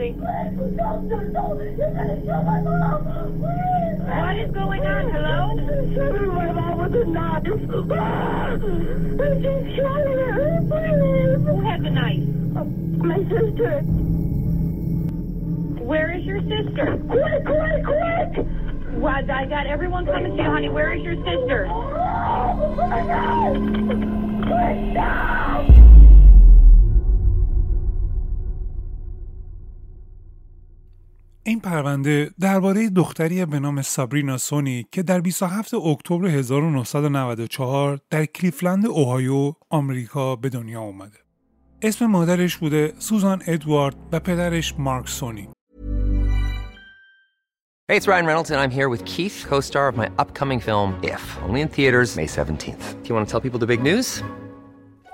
What is going on? Hello? My mom with a knife. She's her. Who has a knife? My sister. Where is your sister? Quick, quick, quick! What? I got everyone coming to you, honey. Where is your sister? Oh, my God! Quick, now! این پرونده درباره دختری به نام سابرینا سونی که در 27 اکتبر 1994 در کلیفلند اوهایو آمریکا به دنیا اومده. اسم مادرش بوده سوزان ادوارد و پدرش مارک سونی. Hey, it's Ryan Reynolds, and I'm here with Keith, co star of my upcoming film, If, only in theaters, May 17th. Do you want to tell people the big news?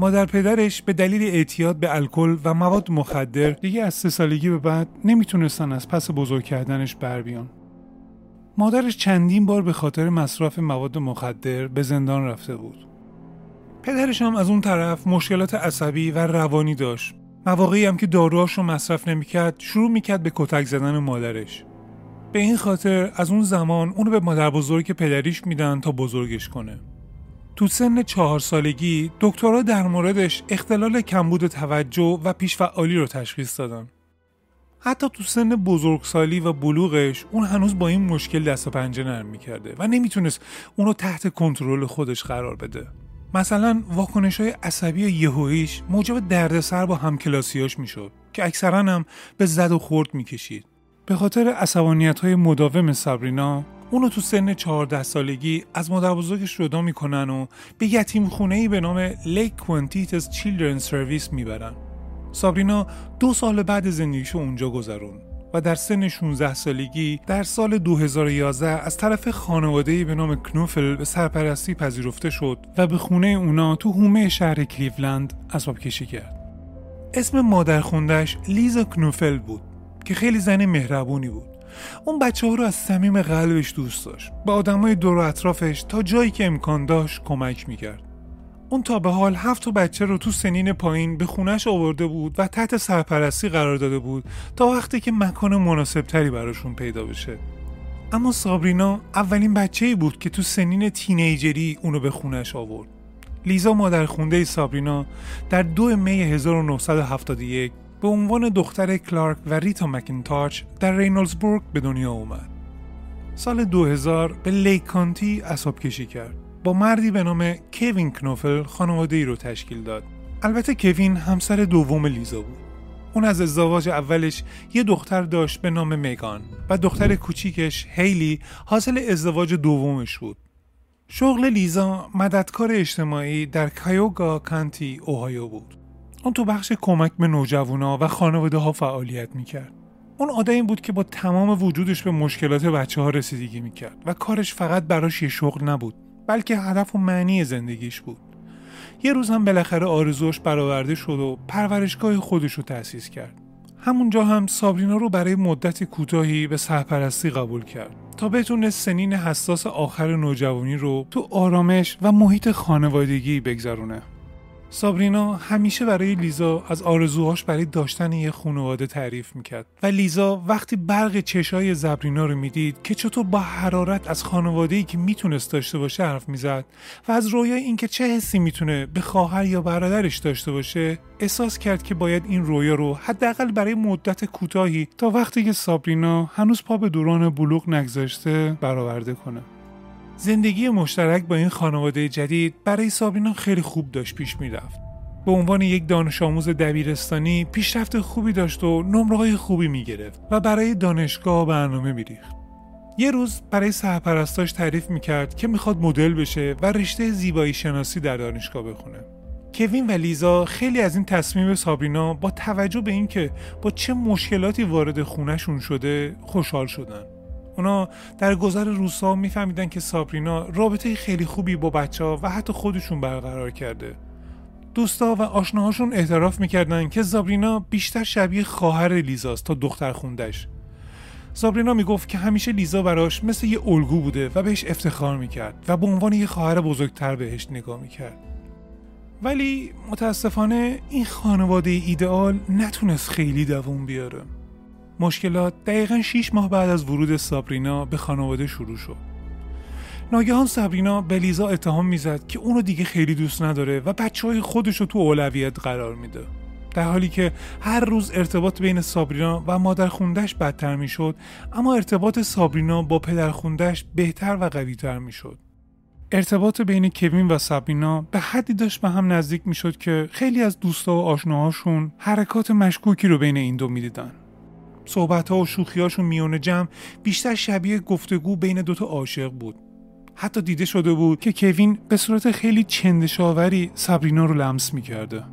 مادر پدرش به دلیل اعتیاد به الکل و مواد مخدر دیگه از سه سالگی به بعد نمی‌تونستن از پس بزرگ کردنش بر بیان. مادرش چندین بار به خاطر مصرف مواد مخدر به زندان رفته بود. پدرش هم از اون طرف مشکلات عصبی و روانی داشت. مواقعی هم که داروهاش رو مصرف نمی‌کرد شروع می‌کرد به کتک زدن مادرش. به این خاطر از اون زمان اونو به مادر بزرگ پدریش میدن تا بزرگش کنه. تو سن چهار سالگی دکترها در موردش اختلال کمبود توجه و پیشفعالی رو تشخیص دادن. حتی تو سن بزرگسالی و بلوغش اون هنوز با این مشکل دست و پنجه نرم می‌کرده و نمی‌تونست اونو تحت کنترل خودش قرار بده. مثلا واکنش های عصبی یهوییش موجب دردسر با همکلاسیاش می‌شد که اکثرا هم به زد و خورد می‌کشید. به خاطر عصبانیت های مداوم سابرینا اونو تو سن 14 سالگی از مادر بزرگش جدا می‌کنن و به یتیم خونه ای به نام Lake County Children Services می‌برن. سابرینا دو سال بعد زندگیشو اونجا گذرون و در سن 16 سالگی در سال 2011 از طرف خانواده‌ای به نام کنوفل به سرپرستی پذیرفته شد و به خونه اونا تو هومه شهر کلیولند اسباب کشی کرد. اسم مادر خوندش لیزا کنوفل بود که خیلی زن مهربونی بود. اون بچه ها رو از صمیم قلبش دوست داشت. به آدمای دور و اطرافش تا جایی که امکان داشت کمک می‌کرد. اون تا به حال هفت بچه رو تو سنین پایین به خونش آورده بود و تحت سرپرستی قرار داده بود تا وقتی که مکان مناسب تری براشون پیدا بشه. اما سابرینا اولین بچه ای بود که تو سنین تینیجری اونو به خونش آورد. لیزا مادر خونده سابرینا در دو می 1971 به عنوان دختر کلارک و ریتا مکینتاچ در رینولزبورگ به دنیا اومد. سال 2000 به لیک کانتی اساب کشی کرد. با مردی به نام کوین کنوفل خانواده ای رو تشکیل داد. البته کوین همسر دوم لیزا بود. اون از ازدواج اولش یه دختر داشت به نام میگان و دختر کوچیکش هیلی حاصل ازدواج دومش بود. شغل لیزا مددکار اجتماعی در کایوگا کانتی اوهایو بود. اون تو بخش کمک به نوجوانا و خانواده ها فعالیت می‌کرد. اون آدمی بود که با تمام وجودش به مشکلات بچه ها رسیدگی می‌کرد و کارش فقط براش یه شغل نبود بلکه هدف و معنی زندگیش بود. یه روز هم بالاخره آرزوش برآورده شد و پرورشگاه خودش رو تأسیس کرد. همونجا هم سابرینا رو برای مدت کوتاهی به سرپرستی قبول کرد تا بتونه سنین حساس آخر نوجوانی رو تو آرامش و محیط خانوادگی بگذرونه سابرینا همیشه برای لیزا از آرزوهاش برای داشتن یه خانواده تعریف می‌کرد. و لیزا وقتی برق چشای زبرینا رو می‌دید که چطور با حرارت از خانواده که می‌تونست داشته باشه حرف می‌زد و از رویای اینکه چه حسی می‌تونه به خواهر یا برادرش داشته باشه احساس کرد که باید این رویا رو حداقل برای مدت کوتاهی تا وقتی که سابرینا هنوز پا به دوران بلوغ نگذاشته برآورده کنه. زندگی مشترک با این خانواده جدید برای سابرینا خیلی خوب داشت پیش می‌رفت. به عنوان یک دانش آموز دبیرستانی پیشرفت خوبی داشت و نمره های خوبی می‌گرفت و برای دانشگاه برنامه میریخت. یه روز برای سرپرستاش تعریف می‌کرد که می‌خواد مدل بشه و رشته زیبایی شناسی در دانشگاه بخونه. کوین و لیزا خیلی از این تصمیم سابرینا با توجه به اینکه با چه مشکلاتی وارد خونهشون شده خوشحال شدن. اونا در گذر روزها میفهمیدن که سابرینا رابطه خیلی خوبی با بچه ها و حتی خودشون برقرار کرده. دوستا و آشناهاشون اعتراف می‌کردن که زابرینا بیشتر شبیه خواهر لیزاست تا دختر خوندش. زابرینا می‌گفت که همیشه لیزا براش مثل یه الگو بوده و بهش افتخار می‌کرد و به عنوان یه خواهر بزرگتر بهش نگاه می‌کرد. ولی متاسفانه این خانواده ایدئال نتونست خیلی دووم بیاره. مشکلات دقیقا 6 ماه بعد از ورود سابرینا به خانواده شروع شد. ناگهان سابرینا به لیزا اتهام می‌زد که اونو دیگه خیلی دوست نداره و بچه های خودش رو تو اولویت قرار میده. در حالی که هر روز ارتباط بین سابرینا و مادر خوندش بدتر می‌شد اما ارتباط سابرینا با پدر خوندش بهتر و قویتر می‌شد. ارتباط بین کوین و سابرینا به حدی داشت به هم نزدیک می‌شد که خیلی از دوستا و آشناهاشون حرکات مشکوکی رو بین این دو می‌دیدن. صحبت ها و شوخی هاشون میون جمع بیشتر شبیه گفتگو بین دوتا عاشق بود. حتی دیده شده بود که کوین به صورت خیلی چندشاوری سابرینا رو لمس می‌کرده.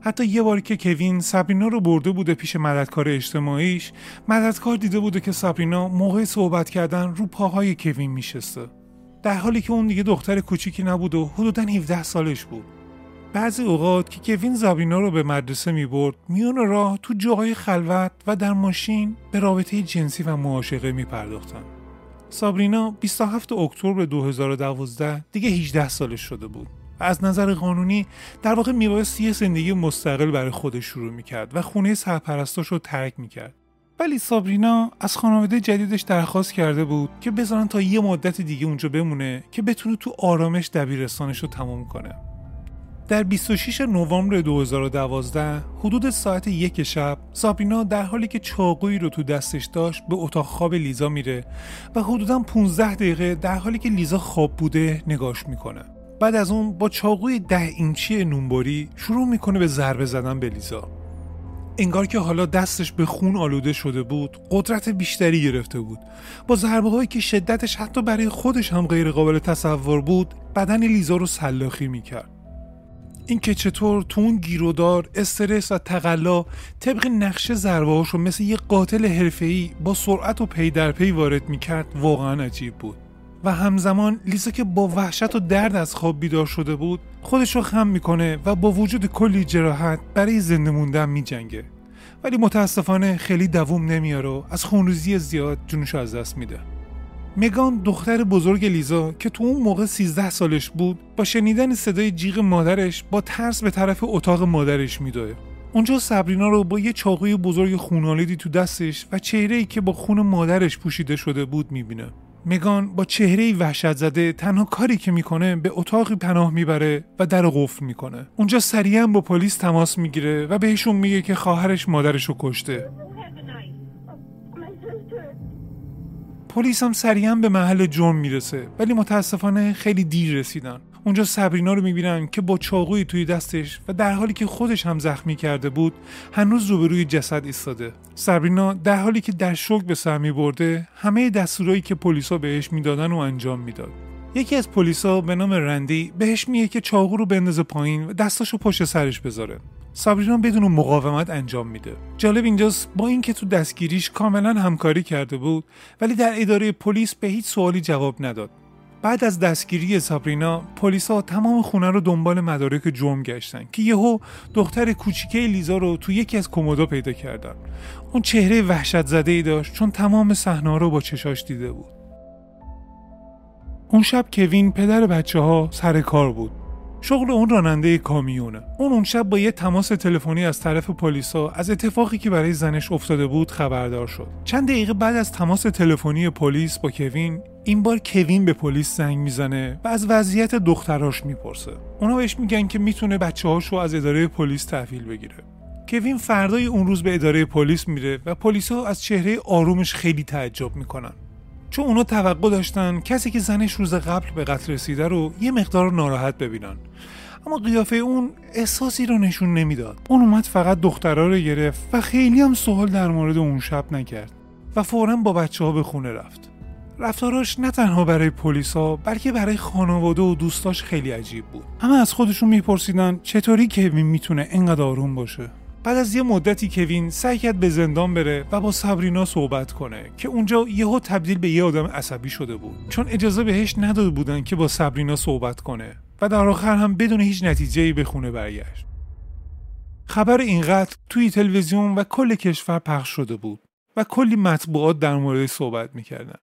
حتی یه باری که کوین سابرینا رو برده بوده پیش مددکار اجتماعیش مددکار دیده بوده که سابرینا موقع صحبت کردن رو پاهای کوین میشسته. در حالی که اون دیگه دختر کوچیکی نبود و حدودا 17 سالش بود. بعضی اوقات که کوین زابرینا رو به مدرسه می برد میون راه تو جاهای خلوت و در ماشین به رابطه جنسی و معاشقه می پرداختن. سابرینا 27 اکتبر 2012 دیگه 18 سالش شده بود. و از نظر قانونی در واقع میبایست یه زندگی مستقل برای خودش شروع می‌کرد و خونه سرپرستاش رو ترک می‌کرد ولی سابرینا از خانواده جدیدش درخواست کرده بود که بذارن تا یه مدت دیگه اونجا بمونه که بتونه تو آرامش دبیرستانش رو تمام کنه. در 26 نوامبر 2012 حدود ساعت یک شب سابرینا در حالی که چاقویی رو تو دستش داشت به اتاق خواب لیزا میره و حدودا 15 دقیقه در حالی که لیزا خواب بوده نگاش می‌کنه. بعد از اون با چاقوی ده اینچی نونبری شروع می‌کنه به ضربه زدن به لیزا. انگار که حالا دستش به خون آلوده شده بود قدرت بیشتری گرفته بود. با ضربه هایی که شدتش حتی برای خودش هم غیر قابل تصور بود بدن لیزا رو سلاخی می‌کرد. اینکه چطور تو اون گیرودار استرس و تقلا طبق نقشه ضربه رو مثل یه قاتل حرفه‌ای با سرعت و پی در پی وارد می‌کرد واقعا عجیب بود. و همزمان لیزا که با وحشت و درد از خواب بیدار شده بود خودش رو خم می‌کنه و با وجود کلی جراحت برای زنده موندن میجنگه. ولی متاسفانه خیلی دووم نمیاره و از خونریزی زیاد جونش از دست میده. مگان دختر بزرگ لیزا که تو اون موقع 13 سالش بود با شنیدن صدای جیغ مادرش با ترس به طرف اتاق مادرش میدوه. اونجا سبرینا رو با یه چاقوی بزرگ خونالیدی تو دستش و چهره ای که با خون مادرش پوشیده شده بود می‌بینه. مگان با چهره وحشت زده تنها کاری که می‌کنه به اتاقی پناه می‌بره و در قفل می‌کنه. اونجا سریعا با پلیس تماس می‌گیره و بهشون میگه که خواهرش مادرش رو کشته. پلیس هم سریعا به محل جرم می‌رسه ولی متاسفانه خیلی دیر رسیدن. اونجا سبرینا رو می‌بینن که با چاقوی توی دستش و در حالی که خودش هم زخمی کرده بود هنوز روبروی جسد ایستاده. سبرینا در حالی که در شوک به سر میبرده همه دستورایی که پلیسا بهش می‌دادن و انجام می‌داد. یکی از پلیسا به نام رندی بهش میگه که چاقو رو بندازه پایین و دستاشو پشت سرش بذاره. سابرینا بدون مقاومت انجام میده. جالب اینجاست با اینکه تو دستگیریش کاملا همکاری کرده بود ولی در اداره پلیس به هیچ سوالی جواب نداد. بعد از دستگیری سابرینا پلیسا تمام خونه رو دنبال مدارک جرم گشتن که یهو دختر کوچیکه لیزا رو تو یکی از کمودا پیدا کردن. اون چهره وحشت زده ای داشت چون تمام صحنه رو با چشاش دیده بود. اون شب کوین پدر بچه ها سر کار بود. شغل اون راننده کامیونه. اون اون شب با یه تماس تلفنی از طرف پلیسا از اتفاقی که برای زنش افتاده بود خبردار شد. چند دقیقه بعد از تماس تلفنی پلیس با کوین این بار کوین به پلیس زنگ می‌زنه و از وضعیت دختراش می‌پرسه. اونا بهش میگن که می‌تونه بچه هاشو از اداره پلیس تحویل بگیره. کوین فردای اون روز به اداره پلیس میره و پلیسا از چهره آرومش خیلی تعجب می‌کنن. چون اونا توقع داشتن کسی که زنش روز قبل به قتل رسیده رو یه مقدار ناراحت ببینن. اما قیافه اون احساسی رو نشون نمی‌داد. اون اومد فقط دخترها رو گرفت و خیلی هم سوال در مورد اون شب نکرد و فورا با بچه ها به خونه رفت. رفتاراش نه تنها برای پلیسا بلکه برای خانواده و دوستاش خیلی عجیب بود. همه از خودشون میپرسیدن چطوری کوین می‌تونه انقدر آروم باشه؟ بعد از یه مدتی کوین سعی کرد به زندان بره و با سابرینا صحبت کنه که اونجا یهو تبدیل به یه آدم عصبی شده بود. چون اجازه بهش نداده بودن که با سابرینا صحبت کنه و در آخر هم بدون هیچ نتیجه به خونه برگشت. خبر این قتل توی تلویزیون و کل کشور پخش شده بود و کلی مطبوعات در مورد صحبت می‌کردن.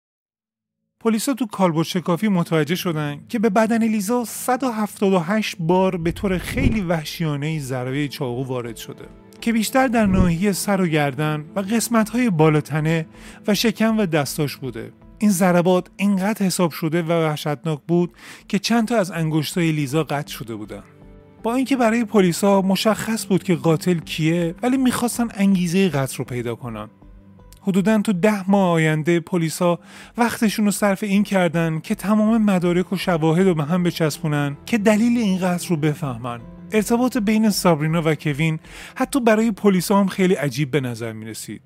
پلیسا تو کالبد شکافی متوجه شدن که به بدن لیزا 178 بار به طور خیلی وحشیانه ضربه چاقو وارد شده. که بیشتر در ناحیه سر و گردن و قسمت های بالاتنه و شکم و دستاش بوده. این ضربات اینقدر حساب شده و وحشتناک بود که چند تا از انگشتای لیزا قطع شده بودن. با اینکه برای پلیسا مشخص بود که قاتل کیه ولی می‌خواستن انگیزه قتل رو پیدا کنن. حدودا تو ده ماه آینده پلیسا وقتشون رو صرف این کردن که تمام مدارک و شواهد رو به هم بچسبونن که دلیل این قتل رو بفهمن. ارتباط بین سابرینا و کوین حتی برای پلیسا هم خیلی عجیب به نظر می رسید.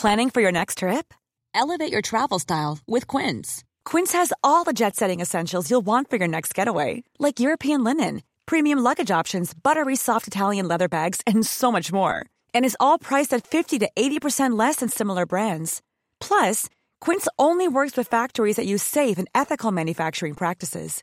Planning for your next trip? Elevate your travel style with Quince. Quince has all the jet setting essentials you'll want for your next getaway, like European linen, premium luggage options, buttery soft Italian leather bags, and so much more. And is all priced at 50 to 80% less than similar brands. Plus, Quince only works with factories that use safe and ethical manufacturing practices.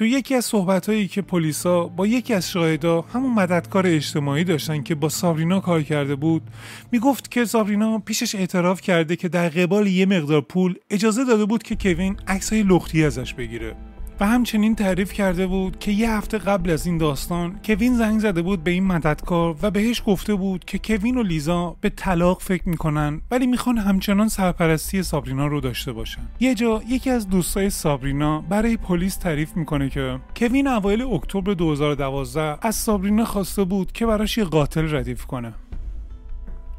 تو یکی از صحبتهایی که پلیسا با یکی از شاهدا همون مددکار اجتماعی داشتن که با سابرینا کار کرده بود می‌گفت که سابرینا پیشش اعتراف کرده که در قبال یه مقدار پول اجازه داده بود که کوین عکسای لختی ازش بگیره. و همچنین تعریف کرده بود که یه هفته قبل از این داستان کوین زنگ زده بود به این مددکار و بهش گفته بود که کوین و لیزا به طلاق فکر می‌کنن ولی می‌خوان همچنان سرپرستی سابرینا رو داشته باشن. یه جا یکی از دوستای سابرینا برای پلیس تعریف می‌کنه که کوین اوایل اکتبر 2012 از سابرینا خواسته بود که براش یه قاتل ردیف کنه.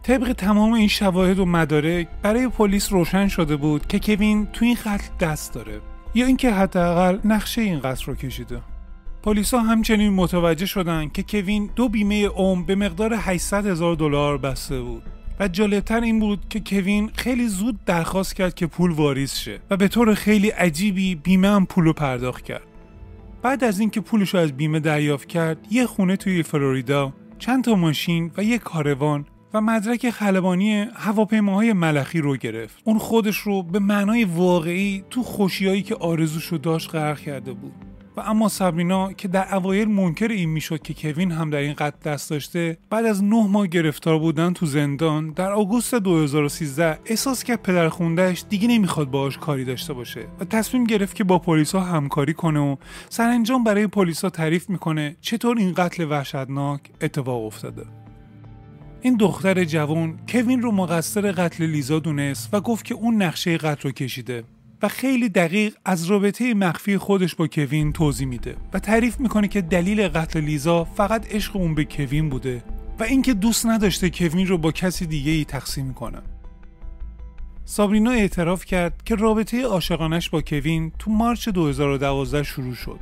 طبق تمام این شواهد و مدارک برای پلیس روشن شده بود که کوین تو این قتل دست داره. یا اینکه حداقل نقشه این قصر رو کشیده. پلیسا همچنین متوجه شدن که کوین دو بیمه عمر به مقدار 800 هزار دلار بسته بود و جالبتر این بود که کوین خیلی زود درخواست کرد که پول واریز شه و به طور خیلی عجیبی بیمه هم پول رو پرداخت کرد. بعد از اینکه پولش رو از بیمه دریافت کرد یه خونه توی فلوریدا چند تا ماشین و یه کاروان و مدرک خلبانی هواپیماهای ملخی رو گرفت. اون خودش رو به معنای واقعی تو خوشیایی که آرزوشو داشت غرق کرده بود. و اما سابرینا که در اوایل منکر این می‌شد که کوین هم در این قتل دست داشته بعد از نه ماه گرفتار بودن تو زندان در آگوست 2013 احساس کرد پدر خوندهش دیگه نمی‌خواد باهاش کاری داشته باشه و تصمیم گرفت که با پلیسا همکاری کنه و سرانجام برای پلیسا تعریف می‌کنه چطور این قتل وحشتناک اتفاق افتاده. این دختر جوان کوین رو مقصر قتل لیزا دونست و گفت که اون نقشه قتل رو کشیده و خیلی دقیق از رابطه مخفی خودش با کوین توضیح میده و تعریف می‌کنه که دلیل قتل لیزا فقط عشق اون به کوین بوده و اینکه دوست نداشته کوین رو با کسی دیگه ای تقسیم کنه. سابرینا اعتراف کرد که رابطه عاشقانش با کوین تو مارچ 2012 شروع شد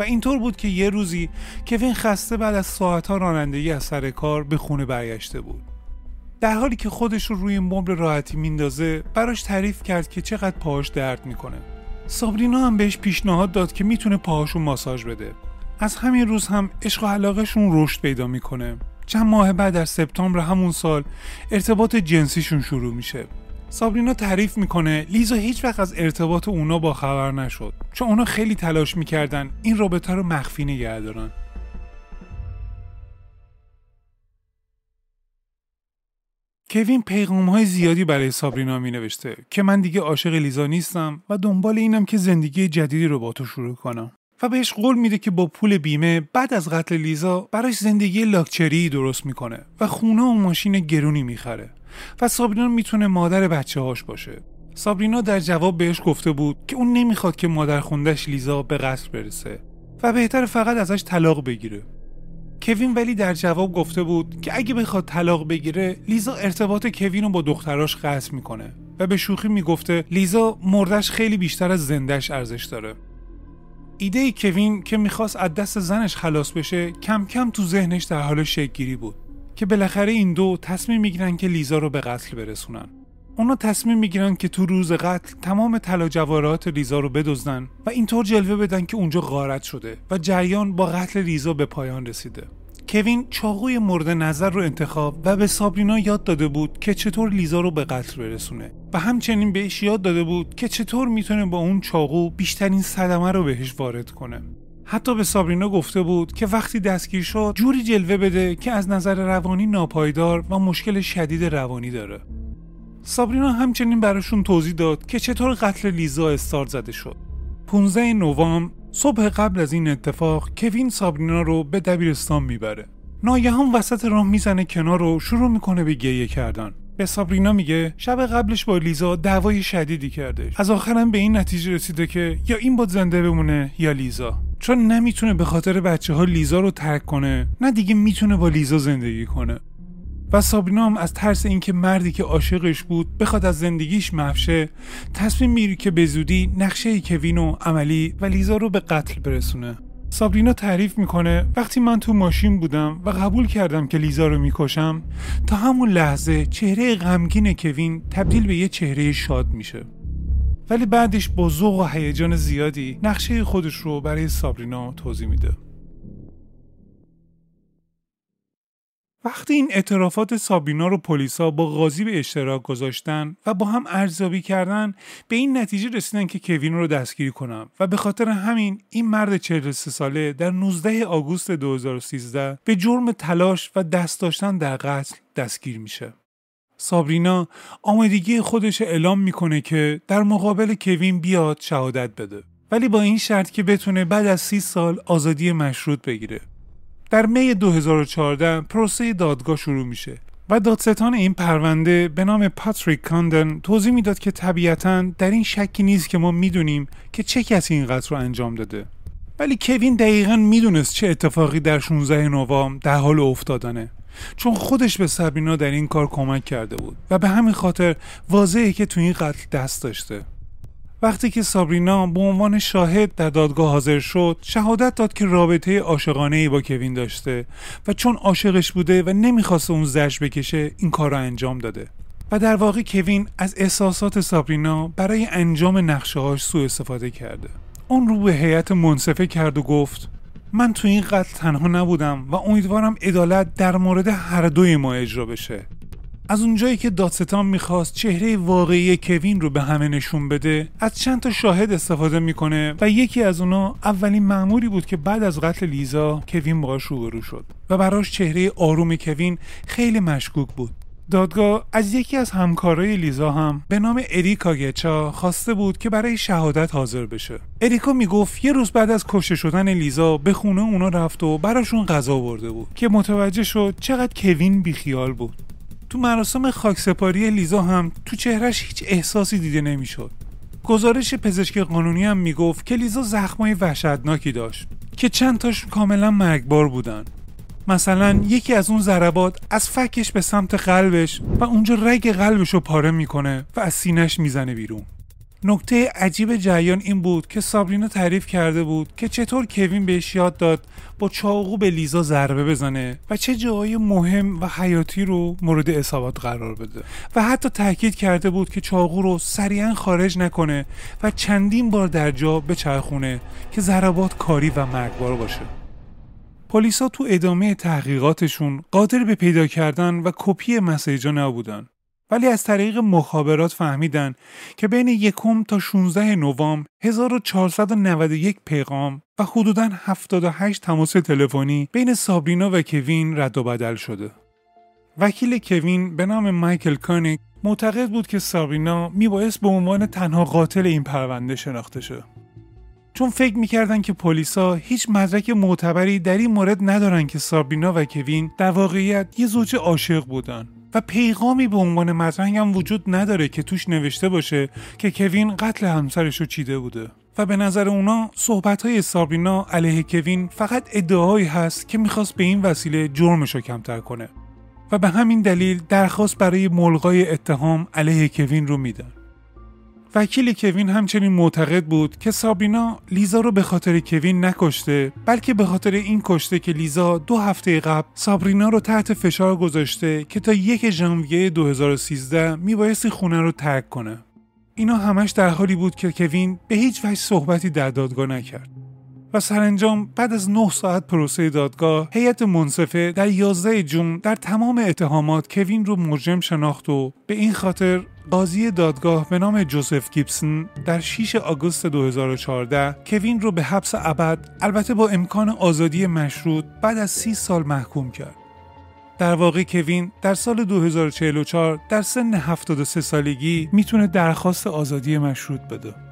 و اینطور بود که یه روزی کوین خسته بعد از ساعتها رانندگی از سر کار به خونه برگشته بود. در حالی که خودش رو روی مبل راحتی میندازه براش تعریف کرد که چقدر پاهاش درد می‌کنه. سابرینا هم بهش پیشنهاد داد که می‌تونه پاهاشو ماساژ بده. از همین روز هم عشق و علاقهشون رشد پیدا می‌کنه. چند ماه بعد در سپتامبر همون سال ارتباط جنسیشون شروع میشه. سابرینا تعریف می‌کنه لیزا هیچ وقت از ارتباط اونا با خبر نشد چون اونا خیلی تلاش می‌کردن این رابطه رو مخفی نگه دارن. کوین پیغام های زیادی برای سابرینا می نوشته که من دیگه عاشق لیزا نیستم و دنبال اینم که زندگی جدیدی رو با تو شروع کنم و بهش قول میده که با پول بیمه بعد از قتل لیزا براش زندگی لاکچری درست می‌کنه و خونه و ماشین گرونی می‌خره و سابرینا می‌تونه مادر بچه هاش باشه. سابرینا در جواب بهش گفته بود که اون نمی‌خواد که مادر خوندش لیزا به قتل برسه و بهتر فقط ازش طلاق بگیره. کوین ولی در جواب گفته بود که اگه بخواد طلاق بگیره لیزا ارتباط کوین رو با دختراش قطع می‌کنه و به شوخی می‌گفته لیزا مردش خیلی بیشتر از زندش ارزش داره. ایده کوین که می‌خواست از دست زنش خلاص بشه کم کم تو ذهنش در حال شکلگیری بود. که بالاخره این دو تصمیم می‌گیرن که لیزا رو به قتل برسونن. اونا تصمیم می‌گیرن که تو روز قتل تمام طلا جواهرات لیزا رو بدزدن و اینطور جلوه بدن که اونجا غارت شده و جریان با قتل لیزا به پایان رسیده. کوین چاقوی مورد نظر رو انتخاب و به سابرینا یاد داده بود که چطور لیزا رو به قتل برسونه و همچنین بهش یاد داده بود که چطور می‌تونه با اون چاقو بیشترین صدمه رو بهش وارد کنه. حتی به سابرینا گفته بود که وقتی دستگیر شد جوری جلوه بده که از نظر روانی ناپایدار و مشکل شدید روانی داره. سابرینا همچنین براشون توضیح داد که چطور قتل لیزا استارت زده شد. 15 نوامبر صبح قبل از این اتفاق کوین سابرینا رو به دبیرستان می‌بره. ناگهان وسط راه می‌زنه کنار رو شروع می‌کنه به گریه کردن. به سابرینا میگه شب قبلش با لیزا دعوای شدیدی کرده از آخرم به این نتیجه رسیده که یا این با زنده بمونه یا لیزا. چون نمی‌تونه به خاطر بچه ها لیزا رو ترک کنه نه دیگه می‌تونه با لیزا زندگی کنه. و سابرینا هم از ترس اینکه مردی که عاشقش بود بخواد از زندگیش مفشه تصمیم می‌گیره که به زودی نقشه کوین و عملی و لیزا رو به قتل برسونه. سابرینا تعریف می‌کنه وقتی من تو ماشین بودم و قبول کردم که لیزا رو می‌کشم تا همون لحظه چهره غمگین کوین تبدیل به یه چهره شاد میشه. ولی بعدش با ذوق و هیجان زیادی نقشه خودش رو برای سابرینا توضیح میده وقتی این اعترافات سابینا رو پلیسا با قاضی به اشتراک گذاشتن و با هم ارزیابی کردن به این نتیجه رسیدن که کوین رو دستگیری کنم و به خاطر همین این مرد 43 ساله در 19 آگوست 2013 به جرم تلاش و دست داشتن در قتل دستگیر میشه. سابرینا آمادگی خودش اعلام می‌کنه که در مقابل کوین بیاد شهادت بده. ولی با این شرط که بتونه بعد از سی سال آزادی مشروط بگیره. در می 2014 پروسه دادگاه شروع میشه و دادستان این پرونده به نام پاتریک کاندن توضیح می‌داد که طبیعتا در این شکی نیست که ما می‌دونیم که چه کسی این قتل رو انجام داده. ولی کوین دقیقا می‌دونست چه اتفاقی در 16 نوامبر در حال افتادنه. چون خودش به سبینا در این کار کمک کرده بود و به همین خاطر واضحه که تو این قتل دست داشته. وقتی که سابرینا به عنوان شاهد در دادگاه حاضر شد شهادت داد که رابطه عاشقانه ای با کوین داشته و چون عاشقش بوده و نمی‌خواست اون زش بکشه این کار را انجام داده. و در واقع کوین از احساسات سابرینا برای انجام نقشه هاش سوء استفاده کرده. اون رو به هیئت منصفه کرد و گفت من تو این قتل تنها نبودم و امیدوارم عدالت در مورد هر دوی ما اجرا بشه. از اونجایی که دادستان می‌خواست چهره واقعی کوین رو به همه نشون بده از چند تا شاهد استفاده می‌کنه و یکی از اونا اولین معمولی بود که بعد از قتل لیزا کوین باهاش روبرو شد و براش چهره آروم کوین خیلی مشکوک بود. دادگاه از یکی از همکارای لیزا هم به نام اریکا گچا خواسته بود که برای شهادت حاضر بشه. اریکا می‌گفت یه روز بعد از کشته شدن لیزا به خونه اونا رفت و براشون غذا برده بود که متوجه شد چقدر کوین بیخیال بود. تو مراسم خاکسپاری لیزا هم تو چهرش هیچ احساسی دیده نمی‌شد گزارش پزشک قانونی هم می‌گفت که لیزا زخمای وحشتناکی داشت که چند تاش کاملا مرگبار بودن مثلا یکی از اون ضربات از فکش به سمت قلبش و اونجا رگ قلبش رو پاره می‌کنه و از سینش می‌زنه بیرون. نکته عجیب جریان این بود که سابرینا تعریف کرده بود که چطور کوین بهش یاد داد با چاقو به لیزا ضربه بزنه و چه جاهای مهم و حیاتی رو مورد اصابات قرار بده. و حتی تاکید کرده بود که چاقو رو سریعا خارج نکنه و چندین بار در جا بچرخونه که ضربات کاری و مرگبار باشه. پلیسا تو ادامه تحقیقاتشون قادر به پیدا کردن و کپی مسیجا نبودن ولی از طریق مخابرات فهمیدن که بین یکم تا 16 نوامبر 1491 پیغام و حدوداً 78 تماس تلفنی بین سابرینا و کوین رد و بدل شده. وکیل کوین به نام مایکل کانیک معتقد بود که سابرینا میبایست به عنوان تنها قاتل این پرونده شناخته شه. چون فکر می‌کردن که پلیسا هیچ مدرک معتبری در این مورد ندارن که سابرینا و کوین در واقعیت یه زوج عاشق بودن. و پیغامی به عنوان مدرک هم وجود نداره که توش نوشته باشه که کوین قتل همسرش رو چیده بوده. و به نظر اونا صحبت های سابرینا علیه کوین فقط ادعایی هست که می‌خواست به این وسیله جرمش رو کمتر کنه. و به همین دلیل درخواست برای ملغای اتهام علیه کوین رو میدن. وکیل کوین همچنین معتقد بود که سابینا لیزا رو به خاطر کوین نکشته بلکه به خاطر این کشته که لیزا دو هفته قبل سابرینا رو تحت فشار گذاشته که تا یک ژانویه 2013 میبایستی خونه رو ترک کنه. اینا همش در حالی بود که کوین به هیچ وجه صحبتی در دادگاه نکرد. و سرانجام بعد از 9 ساعت پروسه دادگاه هیئت منصفه در 11 جون در تمام اتهامات کوین رو مجرم شناخت و به این خاطر قاضی دادگاه به نام جوزف گیبسون در 6 آگوست 2014 کوین رو به حبس ابد البته با امکان آزادی مشروط بعد از 30 سال محکوم کرد. در واقع کوین در سال 2044 در سن 73 سالگی می‌تونه درخواست آزادی مشروط بده.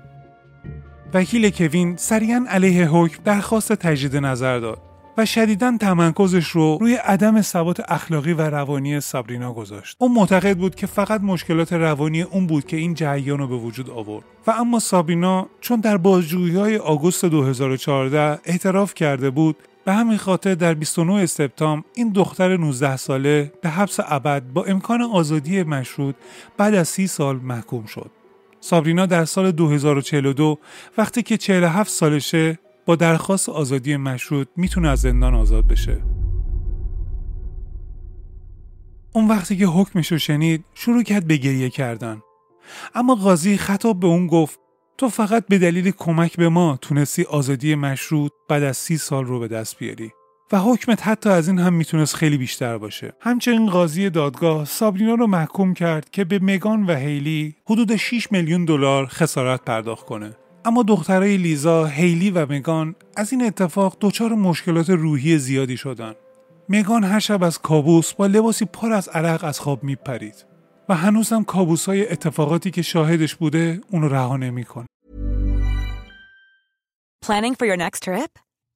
وکیل کوین سریعا علیه حکم درخواست تجدید نظر داد و شدیدا تمرکزش رو روی عدم ثبات اخلاقی و روانی سابرینا گذاشت. اون معتقد بود که فقط مشکلات روانی اون بود که این جریان رو به وجود آورد. و اما سابرینا چون در بازجویی های آگوست 2014 اعتراف کرده بود به همین خاطر در 29 سپتامبر این دختر 19 ساله به حبس ابد با امکان آزادی مشروط بعد از 30 سال محکوم شد. سابرینا در سال 2042 وقتی که 47 سالشه با درخواست آزادی مشروط می‌تونه از زندان آزاد بشه. اون وقتی که حکمش رو شنید شروع کرد به گریه کردن. اما قاضی خطاب به اون گفت تو فقط به دلیل کمک به ما تونستی آزادی مشروط بعد از سی سال رو به دست بیاری. و حکمت حتی از این هم می‌تونست خیلی بیشتر باشه. همچنین قاضی دادگاه سابرینا رو محکوم کرد که به مگان و هیلی حدود 6 میلیون دلار خسارت پرداخت کنه. اما دخترای لیزا، هیلی و مگان از این اتفاق دچار مشکلات روحی زیادی شدن. مگان هر شب از کابوس با لباسی پر از عرق از خواب میپرید و هنوزم کابوس های اتفاقاتی که شاهدش بوده اونو رها نمی‌کنه. Planning for your next trip?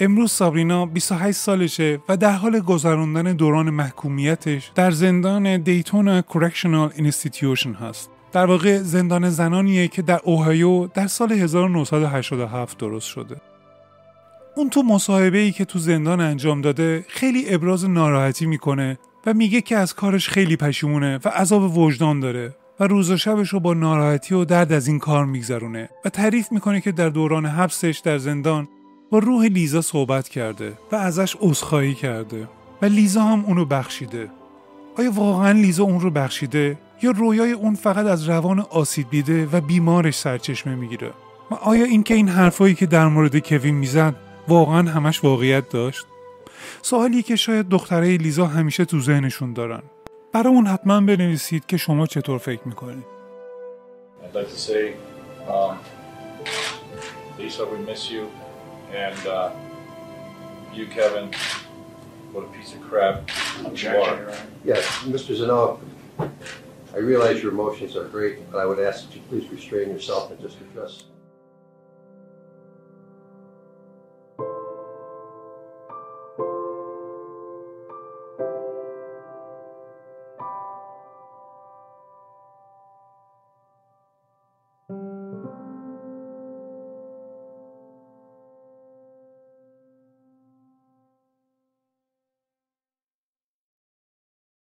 امروز سابرینا 28 سالشه و در حال گذراندن دوران محکومیتش در زندان دیتون Correctional Institution هست. در واقع زندان زنانیه که در اوهایو در سال 1987 درست شده. اون تو مصاحبه ای که تو زندان انجام داده خیلی ابراز ناراحتی می‌کنه و میگه که از کارش خیلی پشیمونه و عذاب وجدان داره و روز و شبش رو با ناراحتی و درد از این کار میگذرونه و تعریف می‌کنه که در دوران حبسش در زندان با روح لیزا صحبت کرده و ازش عذرخواهی کرده و لیزا هم اونو بخشیده. آیا واقعا لیزا اون رو بخشیده یا رویای اون فقط از روان آسیب دیده و بیمارش سرچشمه می‌گیره؟ و آیا اینکه این حرفایی که در مورد کوین می‌زد واقعا همش واقعیت داشت؟ سوالی که شاید دختره لیزا همیشه تو ذهنشون دارن. برای اون حتما بنویسید که شما چطور فکر می‌کنید. Like um, Lisa, we miss you, and uh, you, Kevin, what a piece of crap you are. Yes, Mr. Zanoff, I realize your emotions are great, but I would ask that you please restrain yourself and just address